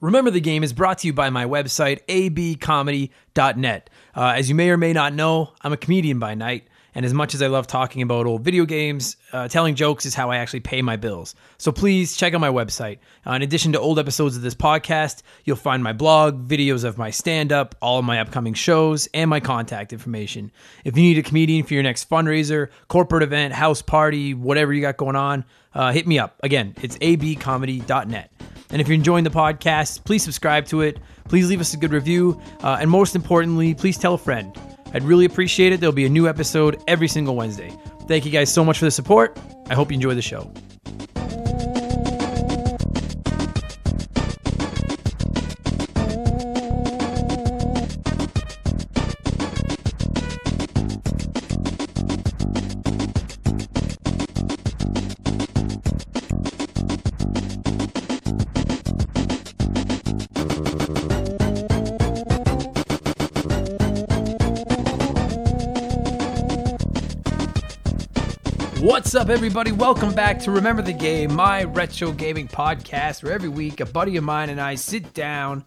Remember the Game is brought to you by my website, abcomedy.net. Uh, as you may or may not know, I'm a comedian by night, and as much as I love talking about old video games, uh, telling jokes is how I actually pay my bills. So please check out my website. Uh, in addition to old episodes of this podcast, you'll find my blog, videos of my stand up, all of my upcoming shows, and my contact information. If you need a comedian for your next fundraiser, corporate event, house party, whatever you got going on, uh, hit me up. Again, it's abcomedy.net. And if you're enjoying the podcast, please subscribe to it. Please leave us a good review. Uh, and most importantly, please tell a friend. I'd really appreciate it. There'll be a new episode every single Wednesday. Thank you guys so much for the support. I hope you enjoy the show. What's up, everybody? Welcome back to Remember the Game, my retro gaming podcast, where every week a buddy of mine and I sit down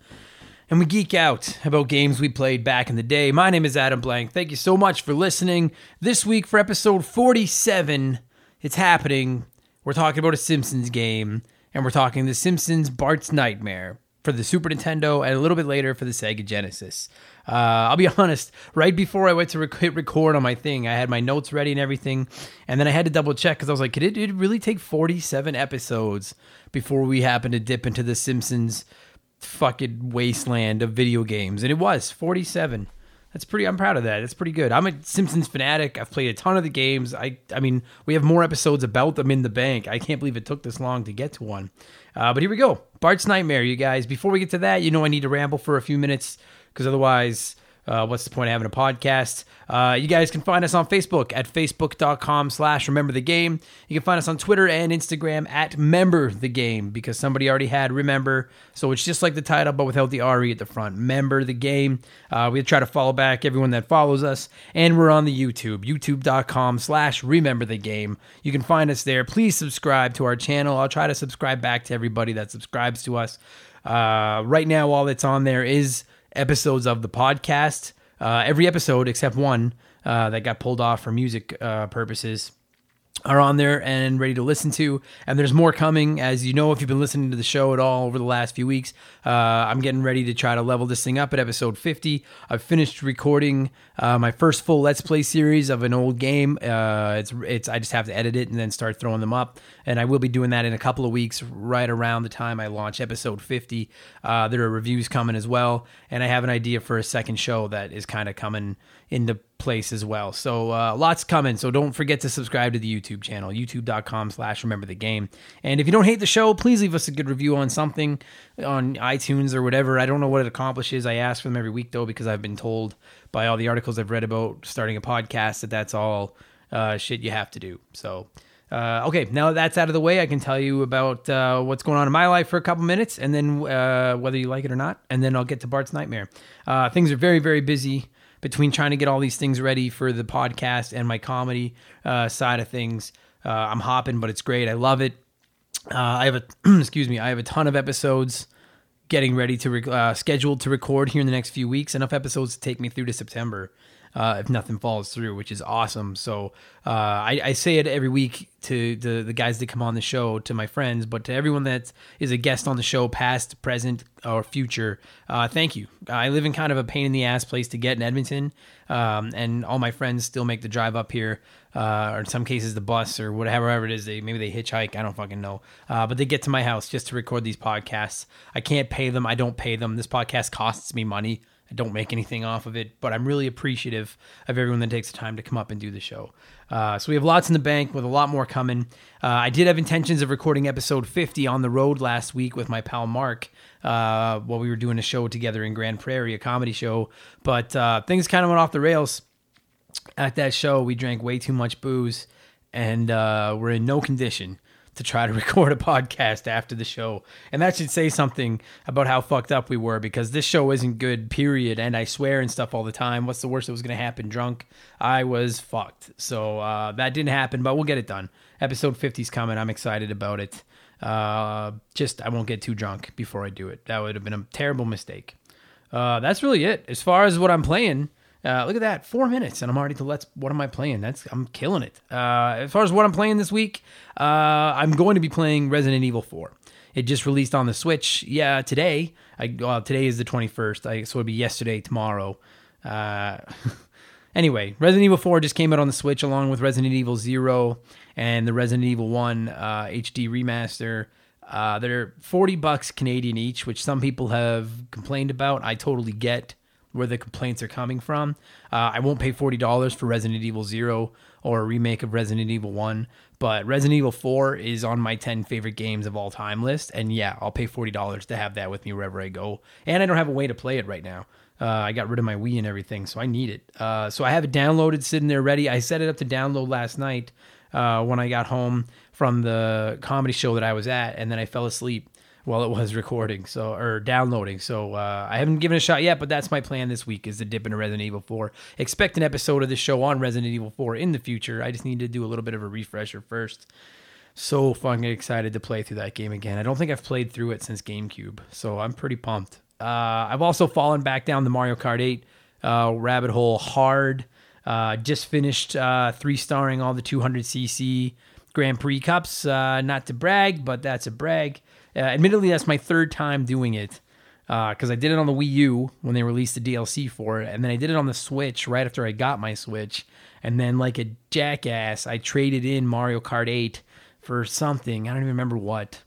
and we geek out about games we played back in the day. My name is Adam Blank. Thank you so much for listening. This week for episode 47, it's happening. We're talking about a Simpsons game, and we're talking The Simpsons Bart's Nightmare for the Super Nintendo, and a little bit later for the Sega Genesis. Uh, I'll be honest, right before I went to rec- hit record on my thing, I had my notes ready and everything, and then I had to double check because I was like, "Could it, it really take 47 episodes before we happen to dip into the Simpsons fucking wasteland of video games?" And it was 47. That's pretty. I'm proud of that. That's pretty good. I'm a Simpsons fanatic. I've played a ton of the games. I. I mean, we have more episodes about them in the bank. I can't believe it took this long to get to one. Uh, but here we go. Bart's Nightmare, you guys. Before we get to that, you know I need to ramble for a few minutes because otherwise, uh, what's the point of having a podcast? Uh, you guys can find us on Facebook at facebook.com slash remember the game. You can find us on Twitter and Instagram at member the game because somebody already had remember. So it's just like the title, but without the RE at the front. Member the game. Uh, we try to follow back everyone that follows us. And we're on the YouTube, youtube.com slash remember the game. You can find us there. Please subscribe to our channel. I'll try to subscribe back to everybody that subscribes to us. Uh, right now, all that's on there is episodes of the podcast. Uh, every episode except one uh, that got pulled off for music uh, purposes are on there and ready to listen to. And there's more coming. As you know, if you've been listening to the show at all over the last few weeks, uh, I'm getting ready to try to level this thing up at episode 50. I've finished recording uh, my first full Let's Play series of an old game. Uh, it's it's I just have to edit it and then start throwing them up. And I will be doing that in a couple of weeks, right around the time I launch episode 50. Uh, there are reviews coming as well, and I have an idea for a second show that is kind of coming into place as well. So uh, lots coming. So don't forget to subscribe to the YouTube channel, youtube.com slash remember the game. And if you don't hate the show, please leave us a good review on something on iTunes or whatever. I don't know what it accomplishes. I ask for them every week though, because I've been told by all the articles I've read about starting a podcast that that's all uh, shit you have to do. So uh, okay, now that that's out of the way, I can tell you about uh, what's going on in my life for a couple minutes, and then uh, whether you like it or not, and then I'll get to Bart's nightmare. Uh, things are very, very busy between trying to get all these things ready for the podcast and my comedy uh, side of things. Uh, I'm hopping, but it's great. I love it. I have a excuse me. I have a ton of episodes getting ready to re- scheduled to record here in the next few weeks. Enough episodes to take me through to September uh, if nothing falls through, which is awesome. So uh, I, I, say it every week to the, the guys that come on the show, to my friends, but to everyone that is a guest on the show, past, present, or future. Uh, thank you. I live in kind of a pain in the ass place to get in Edmonton, um, and all my friends still make the drive up here. Uh, or in some cases the bus or whatever it is they maybe they hitchhike i don't fucking know uh, but they get to my house just to record these podcasts i can't pay them i don't pay them this podcast costs me money I don't make anything off of it, but I'm really appreciative of everyone that takes the time to come up and do the show. Uh, so we have lots in the bank with a lot more coming. Uh, I did have intentions of recording episode 50 on the road last week with my pal Mark uh, while we were doing a show together in Grande Prairie, a comedy show, but uh, things kind of went off the rails. At that show, we drank way too much booze and uh, we're in no condition to try to record a podcast after the show. And that should say something about how fucked up we were because this show isn't good, period. And I swear and stuff all the time. What's the worst that was going to happen? Drunk. I was fucked. So uh, that didn't happen, but we'll get it done. Episode 50 is coming. I'm excited about it. Uh, just I won't get too drunk before I do it. That would have been a terrible mistake. Uh, that's really it as far as what I'm playing. Uh, look at that, four minutes, and I'm already to let's. What am I playing? That's I'm killing it. Uh, as far as what I'm playing this week, uh, I'm going to be playing Resident Evil 4. It just released on the Switch. Yeah, today. I well, today is the 21st. I, so it'll be yesterday, tomorrow. Uh, anyway, Resident Evil 4 just came out on the Switch along with Resident Evil 0 and the Resident Evil 1 uh, HD remaster. Uh, they're 40 bucks Canadian each, which some people have complained about. I totally get where the complaints are coming from. Uh, I won't pay $40 for Resident Evil 0 or a remake of Resident Evil 1, but Resident Evil 4 is on my 10 favorite games of all time list. And yeah, I'll pay $40 to have that with me wherever I go. And I don't have a way to play it right now. Uh, I got rid of my Wii and everything, so I need it. Uh, so I have it downloaded, sitting there ready. I set it up to download last night uh, when I got home from the comedy show that I was at, and then I fell asleep while it was recording, so or downloading. So uh, I haven't given a shot yet, but that's my plan this week is to dip into Resident Evil 4. Expect an episode of the show on Resident Evil 4 in the future. I just need to do a little bit of a refresher first. So fucking excited to play through that game again. I don't think I've played through it since GameCube, so I'm pretty pumped. Uh, I've also fallen back down the Mario Kart 8 uh, rabbit hole hard. Uh, just finished uh, three starring all the 200cc Grand Prix Cups. Uh, not to brag, but that's a brag. Uh, admittedly, that's my third time doing it because I did it on the Wii U when they released the DLC for it, and then I did it on the Switch right after I got my Switch. And then, like a jackass, I traded in Mario Kart 8 for something. I don't even remember what.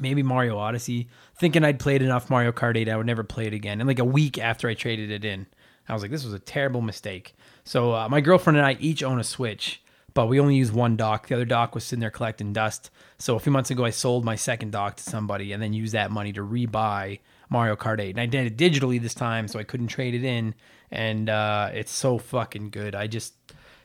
Maybe Mario Odyssey. Thinking I'd played enough Mario Kart 8, I would never play it again. And like a week after I traded it in, I was like, this was a terrible mistake. So uh, my girlfriend and I each own a Switch, but we only use one dock. The other dock was sitting there collecting dust. So a few months ago, I sold my second dock to somebody and then used that money to rebuy Mario Kart 8. And I did it digitally this time, so I couldn't trade it in. And uh, it's so fucking good. I just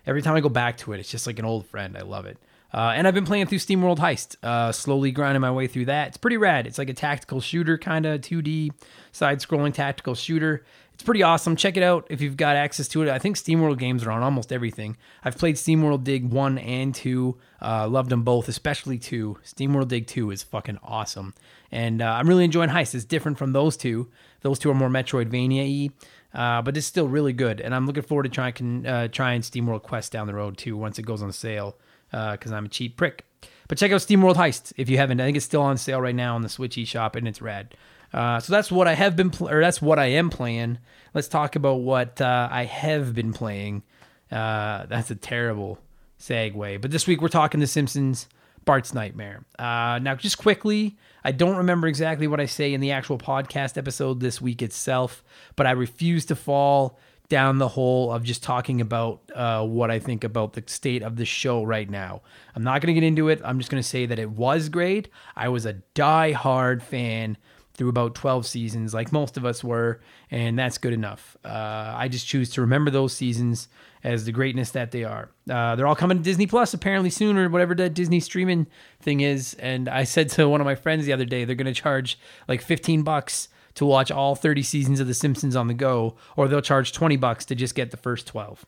every time I go back to it, it's just like an old friend. I love it. Uh, and I've been playing through SteamWorld Heist, uh, slowly grinding my way through that. It's pretty rad. It's like a tactical shooter, kind of 2D side scrolling tactical shooter. It's pretty awesome. Check it out if you've got access to it. I think SteamWorld games are on almost everything. I've played SteamWorld Dig 1 and 2. Uh, loved them both, especially 2. SteamWorld Dig 2 is fucking awesome. And uh, I'm really enjoying Heist. It's different from those two. Those two are more Metroidvania y, uh, but it's still really good. And I'm looking forward to trying, uh, trying SteamWorld Quest down the road too once it goes on sale because uh, I'm a cheap prick. But check out SteamWorld Heist if you haven't. I think it's still on sale right now on the Switch eShop and it's rad. Uh, so that's what I have been, pl- or that's what I am playing. Let's talk about what uh, I have been playing. Uh, that's a terrible segue. But this week we're talking The Simpsons, Bart's Nightmare. Uh, now, just quickly, I don't remember exactly what I say in the actual podcast episode this week itself, but I refuse to fall down the hole of just talking about uh, what I think about the state of the show right now. I'm not going to get into it. I'm just going to say that it was great. I was a die-hard fan through about 12 seasons, like most of us were, and that's good enough. Uh, I just choose to remember those seasons as the greatness that they are. Uh, they're all coming to Disney Plus apparently soon, or whatever that Disney streaming thing is. And I said to one of my friends the other day, they're going to charge like 15 bucks to watch all 30 seasons of The Simpsons on the go, or they'll charge 20 bucks to just get the first 12,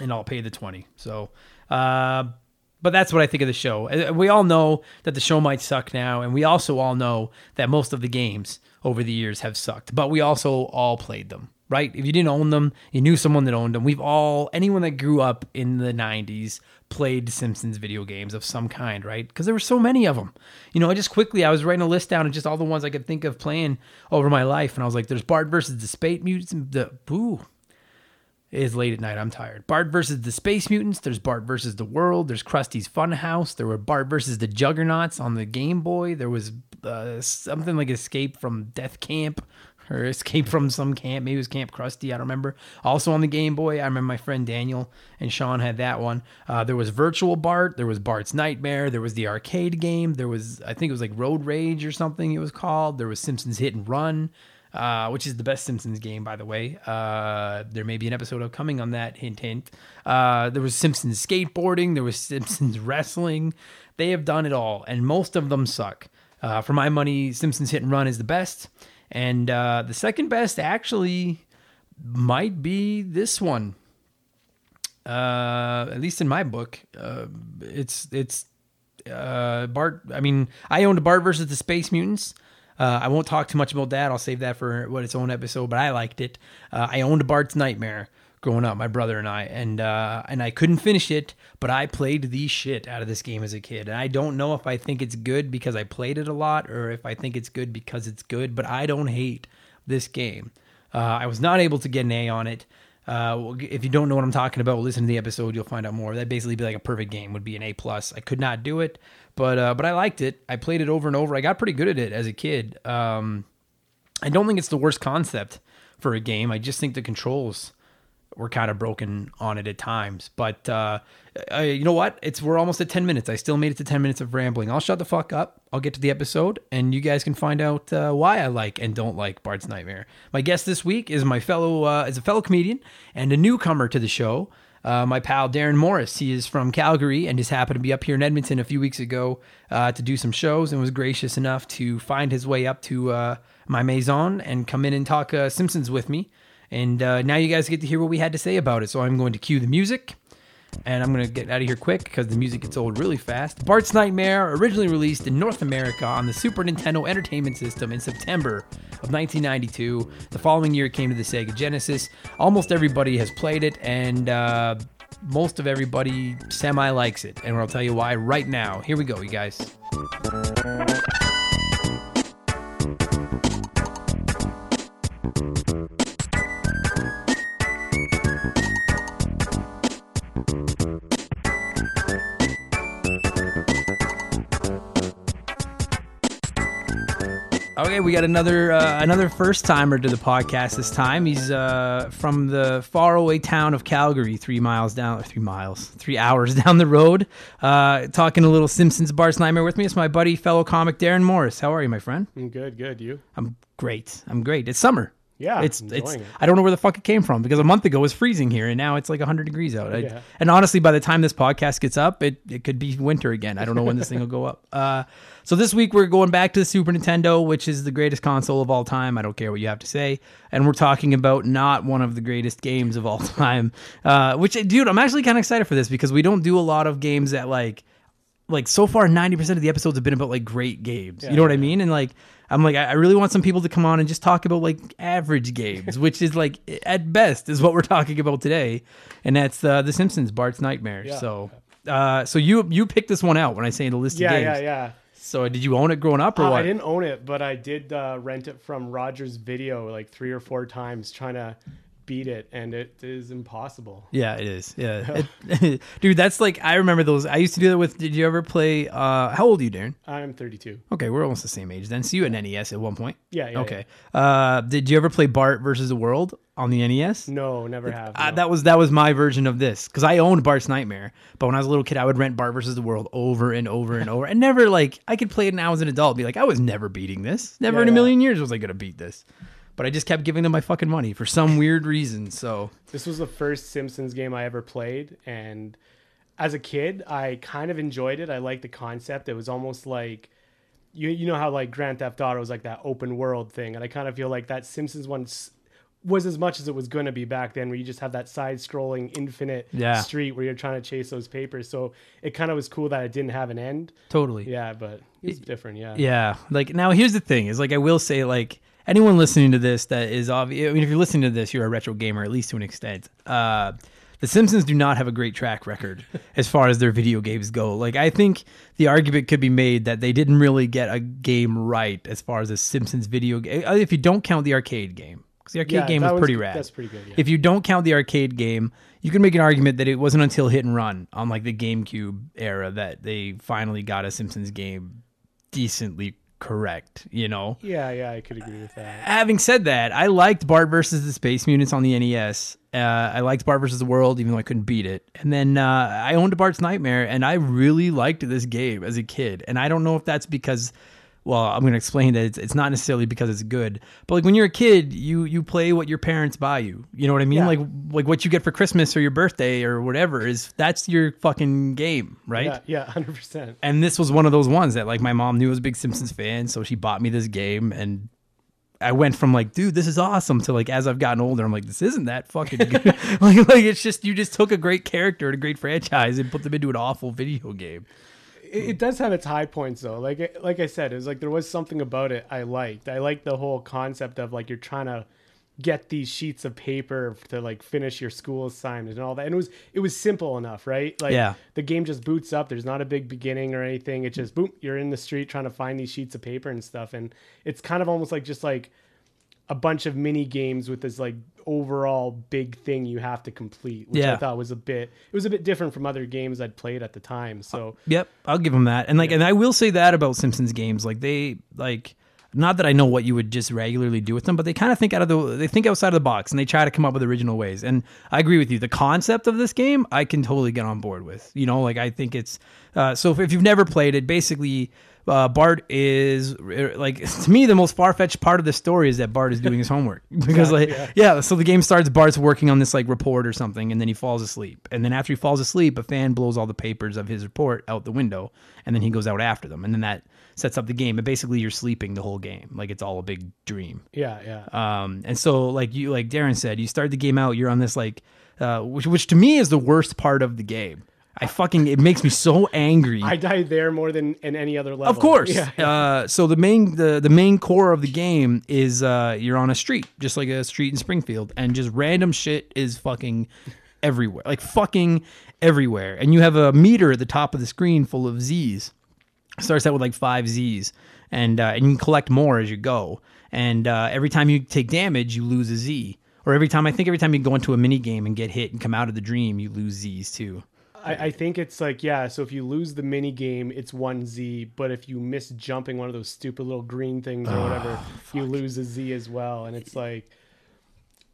and I'll pay the 20. So. Uh, but that's what I think of the show. Uh, we all know that the show might suck now, and we also all know that most of the games over the years have sucked. But we also all played them, right? If you didn't own them, you knew someone that owned them. We've all, anyone that grew up in the 90s, played Simpsons video games of some kind, right? Because there were so many of them. You know, I just quickly, I was writing a list down of just all the ones I could think of playing over my life, and I was like, there's Bart versus the Space Mutants, the, boo, is late at night. I'm tired. Bart versus the Space Mutants. There's Bart versus the World. There's Krusty's Funhouse. There were Bart versus the Juggernauts on the Game Boy. There was uh, something like Escape from Death Camp or Escape from some camp. Maybe it was Camp Krusty. I don't remember. Also on the Game Boy, I remember my friend Daniel and Sean had that one. Uh, there was Virtual Bart. There was Bart's Nightmare. There was the arcade game. There was, I think it was like Road Rage or something it was called. There was Simpsons Hit and Run uh, which is the best Simpsons game, by the way. Uh, there may be an episode upcoming on that. Hint, hint. Uh, there was Simpsons skateboarding. There was Simpsons wrestling. They have done it all, and most of them suck. Uh, for my money, Simpsons Hit and Run is the best, and uh, the second best actually might be this one. Uh, at least in my book, it's it's Uh, Bart. I mean, I owned Bart versus the Space Mutants. Uh, I won't talk too much about that. I'll save that for what its own episode. But I liked it. Uh, I owned Bart's Nightmare growing up, my brother and I, and uh, and I couldn't finish it, but I played the shit out of this game as a kid. And I don't know if I think it's good because I played it a lot, or if I think it's good because it's good. But I don't hate this game. Uh, I was not able to get an A on it. Uh, if you don't know what I'm talking about, listen to the episode. You'll find out more. That basically be like a perfect game would be an A plus. I could not do it, but uh, but I liked it. I played it over and over. I got pretty good at it as a kid. Um, I don't think it's the worst concept for a game. I just think the controls were kind of broken on it at times. But uh, uh, you know what? It's we're almost at ten minutes. I still made it to ten minutes of rambling. I'll shut the fuck up. I'll get to the episode, and you guys can find out uh, why I like and don't like Bart's Nightmare. My guest this week is my fellow uh, is a fellow comedian and a newcomer to the show. Uh, my pal Darren Morris. He is from Calgary and just happened to be up here in Edmonton a few weeks ago uh, to do some shows and was gracious enough to find his way up to uh, my maison and come in and talk uh, Simpsons with me. And uh, now you guys get to hear what we had to say about it. So I'm going to cue the music. And I'm going to get out of here quick because the music gets old really fast. Bart's Nightmare, originally released in North America on the Super Nintendo Entertainment System in September of 1992. The following year, it came to the Sega Genesis. Almost everybody has played it, and uh, most of everybody semi likes it. And I'll tell you why right now. Here we go, you guys. Okay, we got another uh, another first timer to the podcast this time. He's uh, from the faraway town of Calgary, three miles down, three miles, three hours down the road. Uh, talking a little Simpsons Bart's Nightmare with me. It's my buddy, fellow comic Darren Morris. How are you, my friend? I'm good, good. You? I'm great. I'm great. It's summer. Yeah, it's it's. it. I don't know where the fuck it came from because a month ago it was freezing here and now it's like 100 degrees out. I- Yeah. and honestly, by the time this podcast gets up, it, it could be winter again. I don't know when this thing will go up. Uh, so this week we're going back to the Super Nintendo, which is the greatest console of all time. I don't care what you have to say, and we're talking about not one of the greatest games of all time. Uh, which, dude, I'm actually kind of excited for this because we don't do a lot of games that like like so far 90% of the episodes have been about like great games. You know what i mean? And like i'm like i really want some people to come on and just talk about like average games which is like at best is what we're talking about today. And that's uh, the simpsons bart's nightmare. Yeah. so uh, so you you picked this one out when i say the list Yeah, of yeah, games. yeah. so did you own it growing up or Uh, what? I didn't own it, but I did uh, rent it from Rogers Video like three or four times, trying to beat it, and it is impossible. yeah it is yeah It- dude that's like i remember those i used to do that with did you ever play uh how old are you darren I'm 32. okay we're almost the same age then so you had an nes at one point Yeah, yeah. Okay. Uh, did you ever play Bart versus the World on the NES? No, never have. Uh, no. that was that was my version of this because I owned Bart's Nightmare, but when I was a little kid, I would rent Bart versus the World over and over and over, and never like I could play it now as an adult, be like, I was never beating this, never Yeah, in a yeah. million years was I gonna beat this, but I just kept giving them my fucking money for some weird reason. So This was the first Simpsons game I ever played, and as a kid, I kind of enjoyed it. I liked the concept. It was almost like you you know how like Grand Theft Auto was like that open world thing, and I kind of feel like that Simpsons one was as much as it was going to be back then, where you just have that side scrolling infinite Yeah. street where you're trying to chase those papers. So it kind of was cool that it didn't have an end. totally, Yeah, but it's different. Yeah. Yeah. Like now here's the thing is like I will say like anyone listening to this that is obvious I mean if you're listening to this you're a retro gamer at least to an extent. Uh the Simpsons do not have a great track record as far as their video games go. Like I think the argument could be made that they didn't really get a game right as far as a Simpsons video game if you don't count the arcade game. Cuz the arcade Yeah, game that was pretty rad. that's pretty good, yeah. If you don't count the arcade game, you can make an argument that it wasn't until Hit and Run on like the GameCube era that they finally got a Simpsons game decently correct, you know. Yeah, yeah, I could agree with that. Having said that, I liked Bart versus the Space Mutants on the NES. Uh, I liked Bart versus the World, even though I couldn't beat it. And then uh, I owned Bart's Nightmare, and I really liked this game as a kid. And I don't know if that's because, well, I'm going to explain that it's, it's not necessarily because it's good, but like when you're a kid, you you play what your parents buy you. You know what I mean? Yeah. Like like what you get for Christmas or your birthday or whatever is that's your fucking game, right? Yeah, yeah, hundred percent. and this was one of those ones that like my mom knew I was a big Simpsons fan, so she bought me this game and I went from like, dude, this is awesome to like as I've gotten older, I'm like, this isn't that fucking good. like, like it's just you just took a great character and a great franchise and put them into an awful video game. It, it does have its high points though. Like like I said, it was like there was something about it I liked. I liked the whole concept of like you're trying to get these sheets of paper to like finish your school assignment and all that. And it was it was simple enough, right? Like Yeah. the game just boots up. There's not a big beginning or anything. It just boom, you're in the street trying to find these sheets of paper and stuff. And it's kind of almost like just like a bunch of mini games with this like overall big thing you have to complete, which Yeah. I thought was a bit it was a bit different from other games I'd played at the time. So Yep, I'll give them that. And like, and I will say that about Simpsons games. Like they like, not that I know what you would just regularly do with them, but they kind of think out of the, they think outside of the box and they try to come up with original ways. And I agree with you. The concept of this game, I can totally get on board with. You know, like I think it's uh, so. If, if you've never played it, basically. Uh, Bart is uh, like to me the most far fetched part of the story is that Bart is doing his homework because like yeah. yeah, so the game starts. Bart's working on this like report or something, and then he falls asleep. And then after he falls asleep, a fan blows all the papers of his report out the window, and then he goes out after them. And then that sets up the game. But basically, you're sleeping the whole game, like it's all a big dream. yeah, yeah. Um, and so like you, like Darren said, you start the game out. You're on this like, uh, which which to me is the worst part of the game. I fucking it makes me so angry. I died there more than in any other level. Of course. Yeah. Uh, so the main the, the main core of the game is uh, you're on a street, just like a street in Springfield, and just random shit is fucking everywhere, like fucking everywhere. And you have a meter at the top of the screen full of Z's. Starts out with like five Z's, and uh, and you can collect more as you go. And uh, every time you take damage, you lose a Z. Or every time I think every time you go into a mini game and get hit and come out of the dream, you lose Z's too. I, I think it's like yeah. So if you lose the mini game, it's one Z. But if you miss jumping one of those stupid little green things or whatever, you lose a Z as well. And it's like,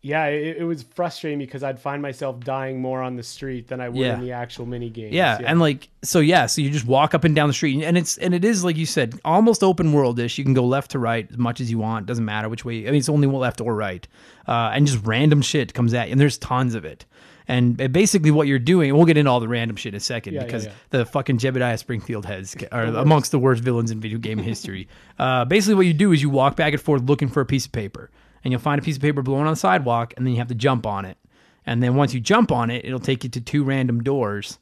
yeah, it, it was frustrating because I'd find myself dying more on the street than I would Yeah. in the actual mini game. Yeah, and like so, yeah. So you just walk up and down the street, and it's and it is like you said, almost open world-ish. You can go left to right as much as you want. Doesn't matter which way. I mean, it's only left or right, uh, and just random shit comes at you, and there's tons of it. And basically, what you're doing, and we'll get into all the random shit in a second Yeah, yeah, because yeah. the fucking Jebediah Springfield heads are amongst the worst villains in video game history. Uh, basically, what you do is you walk back and forth looking for a piece of paper, and you'll find a piece of paper blowing on the sidewalk, and then you have to jump on it. And then once you jump on it, it'll take you to two random doors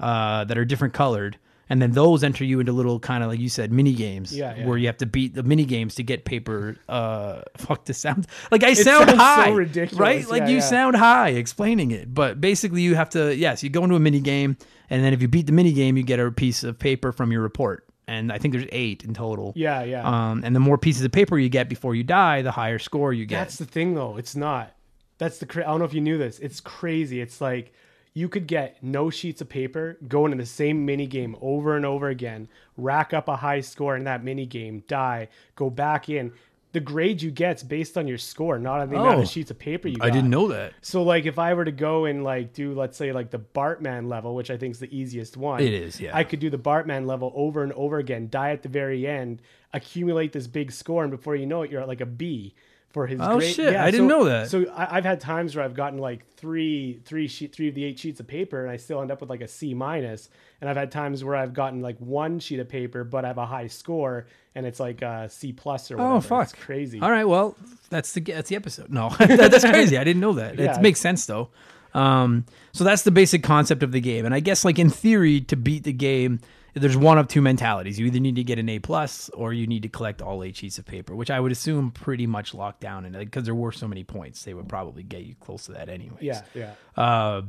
uh, that are different colored, and then those enter you into little kind of like you said mini games Yeah, yeah. where you have to beat the mini games to get paper. Uh, fuck, this sounds like I sound sounds so high, ridiculous. right? Like Yeah, you sound high explaining it, but basically you have to yes, you go into a mini game, and then if you beat the mini game, you get a piece of paper from your report. And I think there's eight in total. Yeah, yeah. Um, and the more pieces of paper you get before you die, the higher score you get. That's the thing, though. It's not. That's the. Cra- I don't know if you knew this. It's crazy. It's like you could get no sheets of paper, go into the same mini game over and over again, rack up a high score in that mini game, die, go back in. The grade you get's based on your score, not on the amount Oh. of sheets of paper you got. I didn't know that. So, like, if I were to go and like do, let's say, like the Bartman level, which I think is the easiest one, It is, yeah. I could do the Bartman level over and over again, die at the very end, accumulate this big score, and before you know it, you're at like a B for his. Oh, grade. shit, I didn't so- know that. So I, I've had times where I've gotten like three, three sheet, three of the eight sheets of paper, and I still end up with like a C minus. And I've had times where I've gotten like one sheet of paper, but I have a high score, and it's like a C plus or whatever. Oh fuck! It's crazy. All right, well, that's the that's the episode. No, that- that's crazy. I didn't know that. Yeah. It makes sense though. Um, so that's the basic concept of the game, and I guess like in theory, to beat the game, there's one of two mentalities. You either need to get an A plus, or you need to collect all eight sheets of paper, which I would assume pretty much locked down, and because there were so many points, they would probably get you close to that anyways. Yeah, yeah. Uh,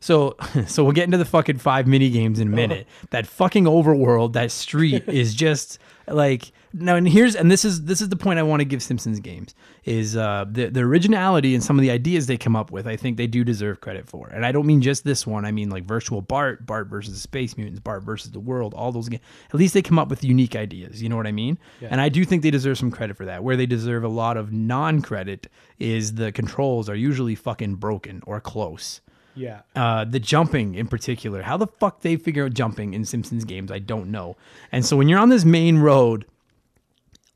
so so we'll get into the fucking five mini games in a minute. That fucking overworld, that street is just like no. And here's and this is this is the point I want to give Simpsons games is uh, the the originality and some of the ideas they come up with. I think they do deserve credit for, and I don't mean just this one. I mean like Virtual Bart, Bart versus the Space Mutants, Bart versus the World. All those games. At least they come up with unique ideas. You know what I mean? And I do think they deserve some credit for that. Where they deserve a lot of non credit is the controls are usually fucking broken or close. Yeah. Uh, the jumping in particular, how the fuck they figure out jumping in Simpsons games, I don't know. And so when you're on this main road,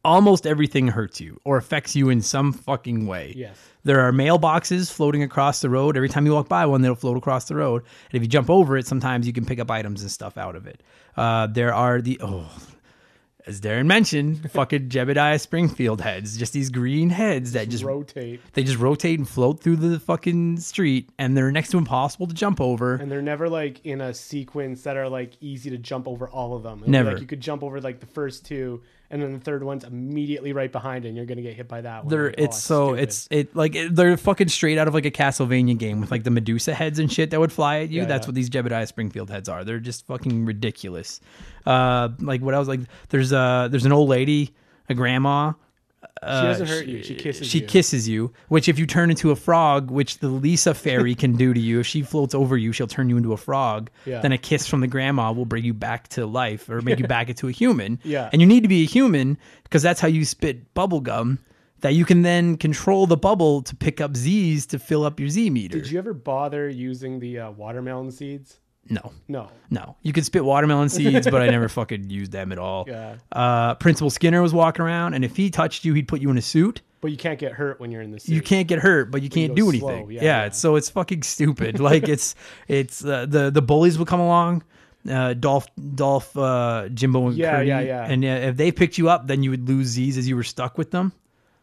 almost everything hurts you or affects you in some fucking way. Yes. There are mailboxes floating across the road. Every time you walk by one, they'll float across the road. And if you jump over it, sometimes you can pick up items and stuff out of it. Uh, there are the oh, as Darren mentioned, fucking Jebediah Springfield heads, just these green heads that just rotate. they just rotate and float through the fucking street, and they're next to impossible to jump over. And they're never like in a sequence that are like easy to jump over all of them. It'll Never. Like you could jump over like the first two, and then the third one's immediately right behind, it, and you're gonna get hit by that one. They're Like, oh, it's so stupid. it's it like it- they're fucking straight out of like a Castlevania game with like the Medusa heads and shit that would fly at you. Yeah, That's yeah. what these Jebediah Springfield heads are. They're just fucking ridiculous. Uh, like what I was like, there's uh there's an old lady, a grandma. Uh, she doesn't hurt you. She kisses you. she you. kisses you, which if you turn into a frog, which the Lisa fairy can do to you, if she floats over you, she'll turn you into a frog. Yeah. Then a kiss from the grandma will bring you back to life or make you back into a human. Yeah. And you need to be a human because that's how you spit bubble gum that you can then control the bubble to pick up Z's to fill up your Z meter. Did you ever bother using the uh, watermelon seeds? No. No. No. You could spit watermelon seeds, but I never fucking used them at all. Yeah. Uh, Principal Skinner was walking around, and if he touched you, he'd put you in a suit. But you can't get hurt when you're in the suit. you can't get hurt, but you can't go do anything. yeah, yeah, yeah. So it's fucking stupid. like it's it's uh, the the bullies will come along, uh, Dolph Dolph uh, Jimbo and Yeah, Curdy, yeah, yeah. and uh, if they picked you up, then you would lose Z's as you were stuck with them.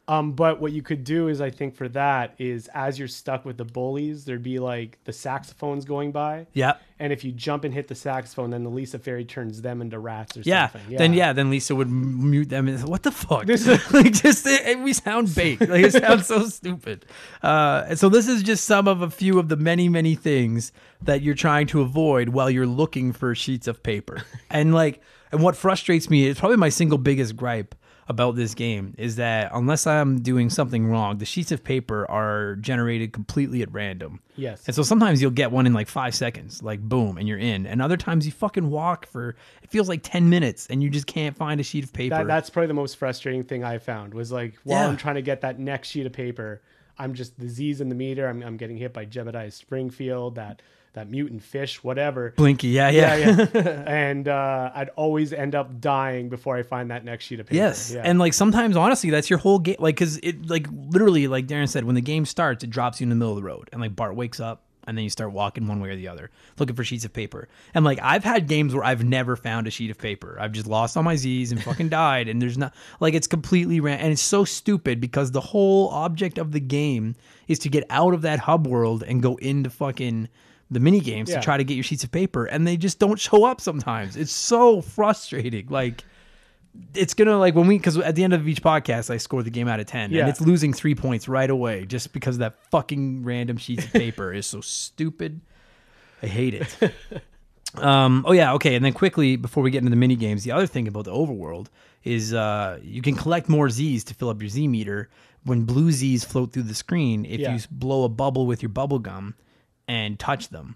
Um, but what you could do is, I think for that is, as you're stuck with the bullies, there'd be like the saxophones going by, Yeah. and if you jump and hit the saxophone, then the Lisa fairy turns them into rats or Yeah. something. then yeah, then Lisa would m- mute them. And what the fuck? This like just it, it- we sound baked. Like it sounds so stupid. Uh, and so this is just some of a few of the many many things that you're trying to avoid while you're looking for sheets of paper. and like, and what frustrates me is probably my single biggest gripe about this game is that unless I'm doing something wrong, the sheets of paper are generated completely at random. Yes. And so sometimes you'll get one in like five seconds, like boom, and you're in. And other times you fucking walk for it feels like ten minutes, and you just can't find a sheet of paper. That, that's probably the most frustrating thing I found was like while Yeah. I'm trying to get that next sheet of paper, I'm just the Z's in the meter. I'm, I'm getting hit by Jebediah Springfield, that that mutant fish, whatever. Blinky, yeah, yeah, Yeah, yeah. and uh, I'd always end up dying before I find that next sheet of paper. Yes, Yeah. and like sometimes, honestly, that's your whole game. Like, cause it, like, literally, like Darren said, when the game starts, it drops you in the middle of the road, and like Bart wakes up, and then you start walking one way or the other, looking for sheets of paper. And like, I've had games where I've never found a sheet of paper. I've just lost all my Z's and fucking died, and there's not like it's completely ran, and it's so stupid because the whole object of the game is to get out of that hub world and go into fucking the mini games Yeah. to try to get your sheets of paper, and they just don't show up sometimes. It's so frustrating. Like it's gonna like when we because at the end of each podcast I score the game out of ten, Yeah. and it's losing three points right away just because that fucking random sheets of paper is so stupid. I hate it. um. Oh yeah. Okay. And then quickly before we get into the mini games, the other thing about the overworld is uh you can collect more Z's to fill up your Z meter when blue Z's float through the screen if Yeah. you blow a bubble with your bubble gum and touch them,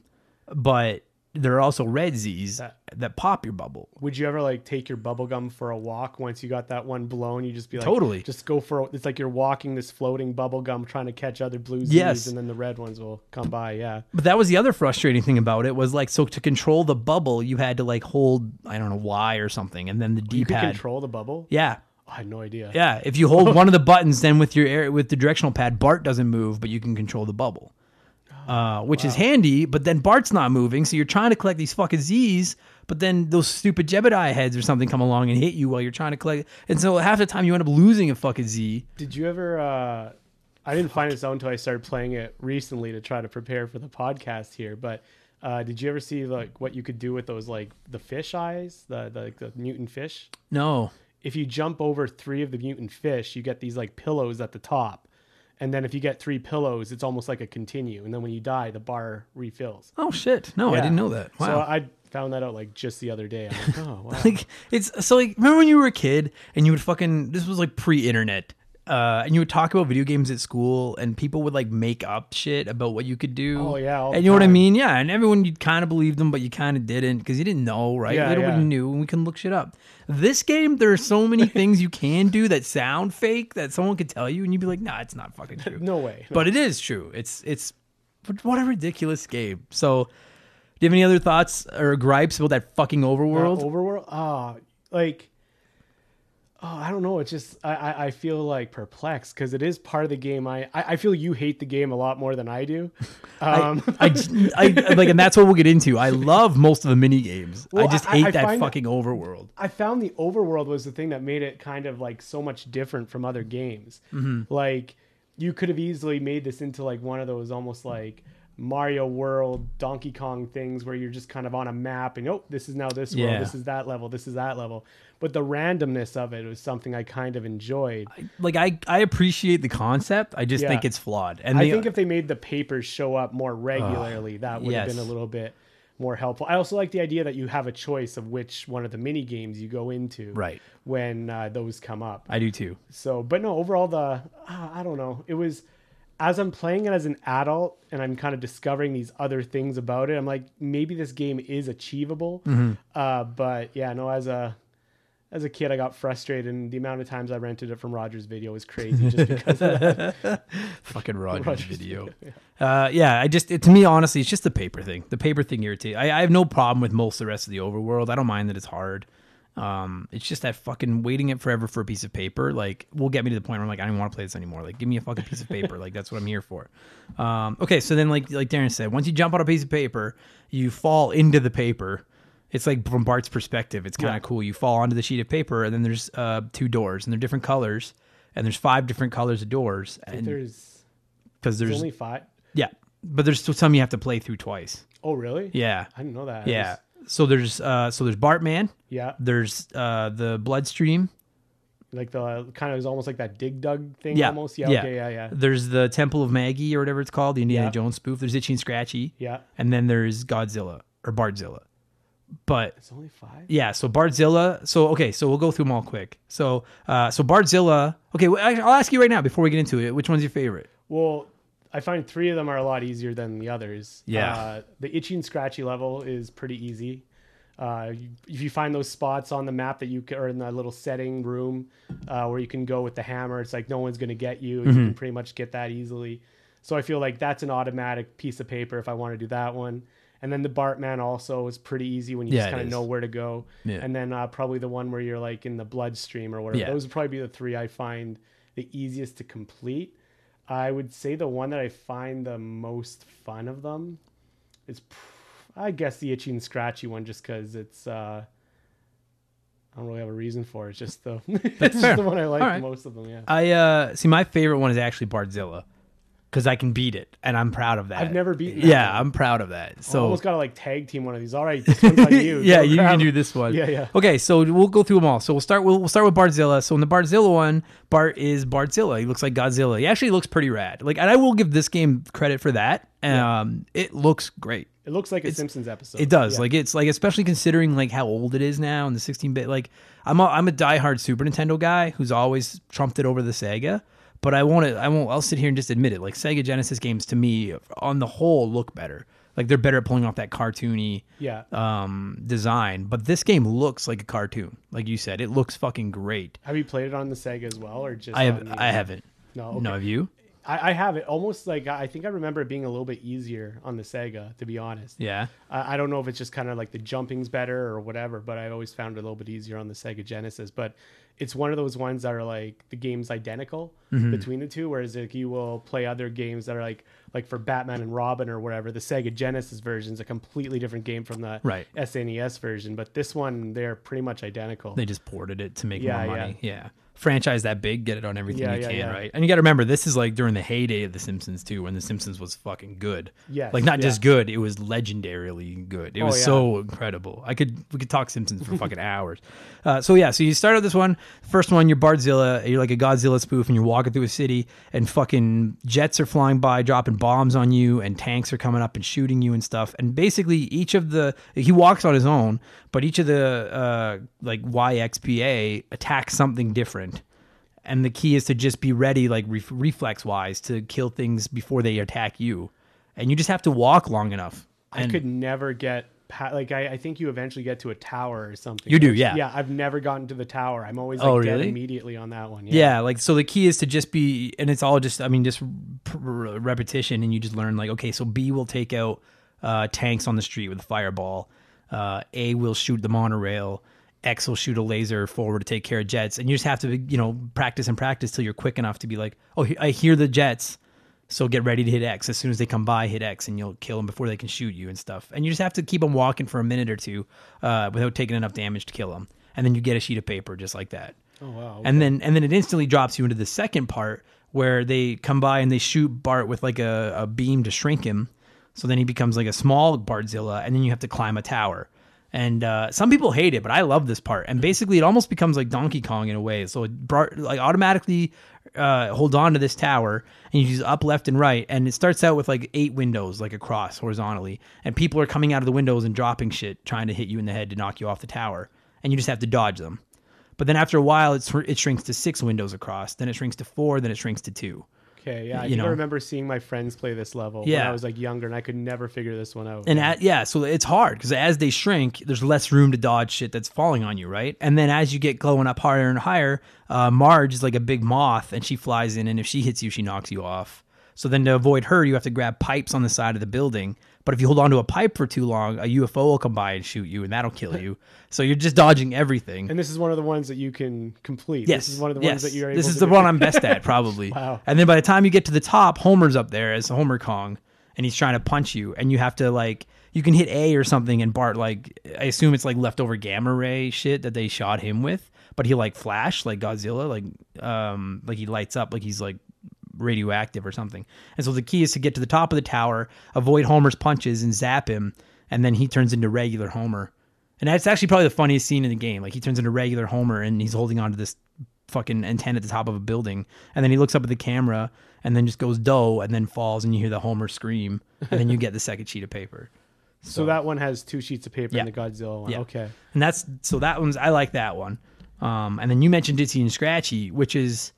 but there are also red Z's That- that pop your bubble. Would you ever like take your bubble gum for a walk once you got that one blown? You just be like, Totally. Just go for it's like you're walking this floating bubble gum trying to catch other blue Z's, Yes. and then the red ones will come by. Yeah. But that was the other frustrating thing about it was like so to control the bubble you had to like hold I don't know Y or something and then the D pad. control the bubble. Yeah. Oh, I had no idea. Yeah, if you hold one of the buttons then with your air, with the directional pad Bart doesn't move but you can control the bubble. Uh, which is handy, but then Bart's not moving, so you're trying to collect these fucking Z's, but then those stupid Jebediah heads or something come along and hit you while you're trying to collect. And so half the time you end up losing a fucking Z. Did you ever? uh I didn't find this out until I started playing it recently to try to prepare for the podcast here. But uh, did you ever see like what you could do with those like the fish eyes, the the, like, the mutant fish? No. If you jump over three of the mutant fish, you get these like pillows at the top. And then if you get three pillows, it's almost like a continue. And then when you die, the bar refills. Oh shit. No, I Yeah. didn't know that. Wow. So I found that out like just the other day. I'm like, oh wow. like it's so like remember when you were a kid and you would fucking this was like pre-internet uh and you would talk about video games at school and people would like make up shit about what you could do. Oh, yeah, and you know what i mean? Yeah and everyone you kind of believed them but you kind of didn't because you didn't know right? Yeah, nobody yeah. knew and we can look shit up. This game there are so many things you can do that sound fake that someone could tell you and you'd be like nah it's not fucking true. No way. but it is true. It's it's but what a ridiculous game. So do you have any other thoughts or gripes about that fucking overworld? Uh, overworld. Ah, like Oh, I don't know. It's just I, I, I feel like perplexed because it is part of the game. I, I I feel you hate the game a lot more than I do. Um, I, I, I- like, and that's what we'll get into. I love most of the mini games. Well, I just hate I that find that- fucking overworld. I found the overworld was the thing that made it kind of like so much different from other games. Mm-hmm. Like you could have easily made this into like one of those almost like Mario World, Donkey Kong things where you're just kind of on a map and oh, this is now this Yeah. world, this is that level, this is that level. But the randomness of it was something I kind of enjoyed. Like, I, I appreciate the concept. I just Yeah. think it's flawed. And I the- think if they made the papers show up more regularly, that would have been a little bit more helpful. I also like the idea that you have a choice of which one of the mini games you go into Right. when uh, those come up. I do too. So, but no, overall, the uh, I don't know. It was as I'm playing it as an adult and I'm kind of discovering these other things about it. I'm like, maybe this game is achievable. Mm-hmm. Uh, but yeah, no, as a as a kid, I got frustrated, and the amount of times I rented it from Rogers Video was crazy, just because of that. Fucking Rogers, Rogers video. Uh, yeah, I just it, to me honestly, it's just the paper thing. The paper thing irritates. I, I have no problem with most of the rest of the overworld. I don't mind that it's hard. Um, it's just that fucking waiting it forever for a piece of paper. Like, will get me to the point where I'm like, I don't want to play this anymore. Like, give me a fucking piece of paper. like, that's what I'm here for. Um, okay, so then like like Darren said, once you jump on a piece of paper, you fall into the paper. It's like from Bart's perspective. It's kind of Yeah. cool. You fall onto the sheet of paper, and then there's uh, two doors, and they're different colors, and there's five different colors of doors, I think and there's, because there's there's only five. yeah, but there's still some you have to play through twice. Oh, really? Yeah, I didn't know that. Yeah. was- So there's uh, so there's Bartman. Yeah. There's uh, the Bloodstream. Like the kind of is almost like that dig dug thing. Yeah, Almost. Yeah. yeah. Okay. Yeah. Yeah. There's the Temple of Maggie or whatever it's called, the Indiana Yeah. Jones spoof. There's Itchy and Scratchy, Yeah. and then there's Godzilla or Bartzilla. But It's only five. yeah, so Bartzilla. So okay, so we'll go through them all quick. So uh, so Bartzilla. Okay, I'll ask you right now before we get into it. Which one's your favorite? Well, I find three of them are a lot easier than the others. Yeah. Uh, the itchy and scratchy level is pretty easy. Uh, you, if you find those spots on the map that you can, or in that little setting room uh, where you can go with the hammer, it's like no one's going to get you. Mm-hmm. You can pretty much get that easily. So I feel like that's an automatic piece of paper if I want to do that one. And then the Bartman also is pretty easy when you Yeah, just kind of know where to go. Yeah. And then uh, probably the one where you're like in the bloodstream or whatever. Yeah. Those would probably be the three I find the easiest to complete. I would say the one that I find the most fun of them is, I guess, the itchy and scratchy one, just because it's. Uh, I don't really have a reason for it. It's just the it's just the one I like right. most of them. Yeah, I uh, see. My favorite one is actually Bartzilla because I can beat it, and I'm proud of that. I've never beaten that Yeah, one. I'm proud of that. I So almost gotta like tag team one of these. All right, this one's on you. yeah, you can do this one. Yeah, yeah. Okay, so we'll go through them all. So we'll start. We'll, we'll start with Bartzilla. So in the Bartzilla one, Bart is Bartzilla. He looks like Godzilla. He actually looks pretty rad. Like, and I will give this game credit for that. Um, it looks great. It looks like a Simpsons episode. It does. Yeah. Like it's like especially considering like how old it is now and the 16 bit. Like I'm a, I'm a diehard Super Nintendo guy who's always trumped it over the Sega. But I won't. I won't. I'll sit here and just admit it. Like Sega Genesis games to me, on the whole, look better. Like they're better at pulling off that cartoony yeah. um, design. But this game looks like a cartoon. Like you said, it looks fucking great. Have you played it on the Sega as well, or just? I have. I haven't. No. Okay. No, have you? I, I have it almost like I think I remember it being a little bit easier on the Sega, to be honest. Yeah. I, I don't know if it's just kind of like the jumping's better or whatever, but I always found it a little bit easier on the Sega Genesis. But it's one of those ones that are like the game's identical Mm-hmm. between the two, whereas like you will play other games that are like like for Batman and Robin or whatever. The Sega Genesis version is a completely different game from the Right. SNES version, but this one they're pretty much identical. They just ported it to make Yeah, more money. Yeah. Franchise that big, get it on everything Yeah, you yeah, can, yeah. right? And you got to remember, this is like during the heyday of The Simpsons too, when The Simpsons was fucking good. Yeah, like not just good, it was legendarily good. It Oh, was so incredible. I could we could talk Simpsons for fucking hours. Uh, so yeah, so you start out this one. First one, you're Bartzilla. You're like a Godzilla spoof, and you're walking through a city, and fucking jets are flying by, dropping bombs on you, and tanks are coming up and shooting you and stuff. And basically, each of the he walks on his own, but each of the uh, like YXBA attacks something different and the key is to just be ready like re- reflex wise to kill things before they attack you and you just have to walk long enough I could never get like I, I think you eventually get to a tower or something. You do, which- yeah. Yeah, I've never gotten to the tower. I'm always like Oh, dead immediately on that one. yeah like so the key is to just be and it's all just i mean just repetition and you just learn like okay so b will take out uh, tanks on the street with a fireball uh, a will shoot the monorail X will shoot a laser forward to take care of jets, and you just have to you know practice and practice till you're quick enough to be like, oh, I hear the jets. So get ready to hit X as soon as they come by. Hit X and you'll kill them before they can shoot you and stuff. And you just have to keep them walking for a minute or two uh, without taking enough damage to kill them. And then you get a sheet of paper just like that. Oh wow. And then and then it instantly drops you into the second part where they come by and they shoot Bart with like a, a beam to shrink him. So then he becomes like a small Bartzilla, and then you have to climb a tower. And uh, some people hate it, but I love this part. And basically, it almost becomes like Donkey Kong in a way. So it Bart like automatically uh, hold on to this tower, and you use up, left, and right. And it starts out with like eight windows, like across horizontally, and people are coming out of the windows and dropping shit, trying to hit you in the head to knock you off the tower, and you just have to dodge them. But then after a while, it, it shrinks to six windows across. Then it shrinks to four. Then it shrinks to two. Okay, yeah, I, you think I know. remember seeing my friends play this level when I was like younger, and I could never figure this one out. And at, yeah, so it's hard because as they shrink, there's less room to dodge shit that's falling on you, right? And then as you get glowing up higher and higher, uh, Marge is like a big moth, and she flies in, and if she hits you, she knocks you off. So then to avoid her, you have to grab pipes on the side of the building. But if you hold on to a pipe for too long, a UFO will come by and shoot you, and that'll kill you. So you're just dodging everything. And this is one of the ones that you can complete. Yes, This is one of the yes. ones that you're able This is the do. one I'm best at, probably. Wow. And then by the time you get to the top, Homer's up there as Homer Kong, and he's trying to punch you, and you have to like you can hit A or something, and Bart like I assume it's like leftover gamma ray shit that they shot him with, but he like flash like Godzilla, like um like he lights up like he's like radioactive or something. And so the key is to get to the top of the tower, avoid Homer's punches, and zap him, and then he turns into regular Homer. And that's actually probably the funniest scene in the game. Like he turns into regular Homer, and he's holding onto this fucking antenna at the top of a building, and then he looks up at the camera, and then just goes dough, and then falls, and you hear the Homer scream, and then you get the second sheet of paper. So that one has two sheets of paper in Yeah. the Godzilla one. Yeah. Okay. And that's so that one's I like that one. Um, and then you mentioned Itchy and Scratchy, which is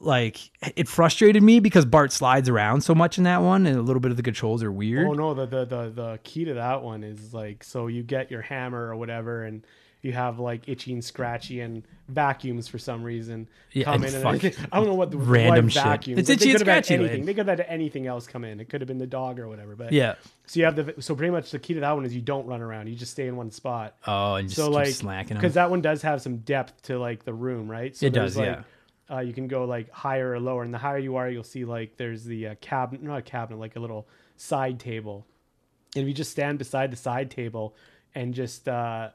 like it frustrated me because Bart slides around so much in that one, and a little bit of the controls are weird. Oh no, the, the the the key to that one is like so you get your hammer or whatever, and you have like itchy and scratchy and vacuums for some reason Yeah, come and in. And I don't know what the random shit. vacuums. It's Like, itchy and could have had scratchy anything. They could have had anything else come in. It could have been the dog or whatever. But Yeah. So you have the so pretty much the key to that one is you don't run around. You just stay in one spot. Oh, and just so like slacking because that one does have some depth to like the room, right? So It does, like, Uh, you can go like higher or lower, and the higher you are, you'll see like there's the uh, cabinet, not a cabinet, like a little side table. And if you just stand beside the side table and just uh,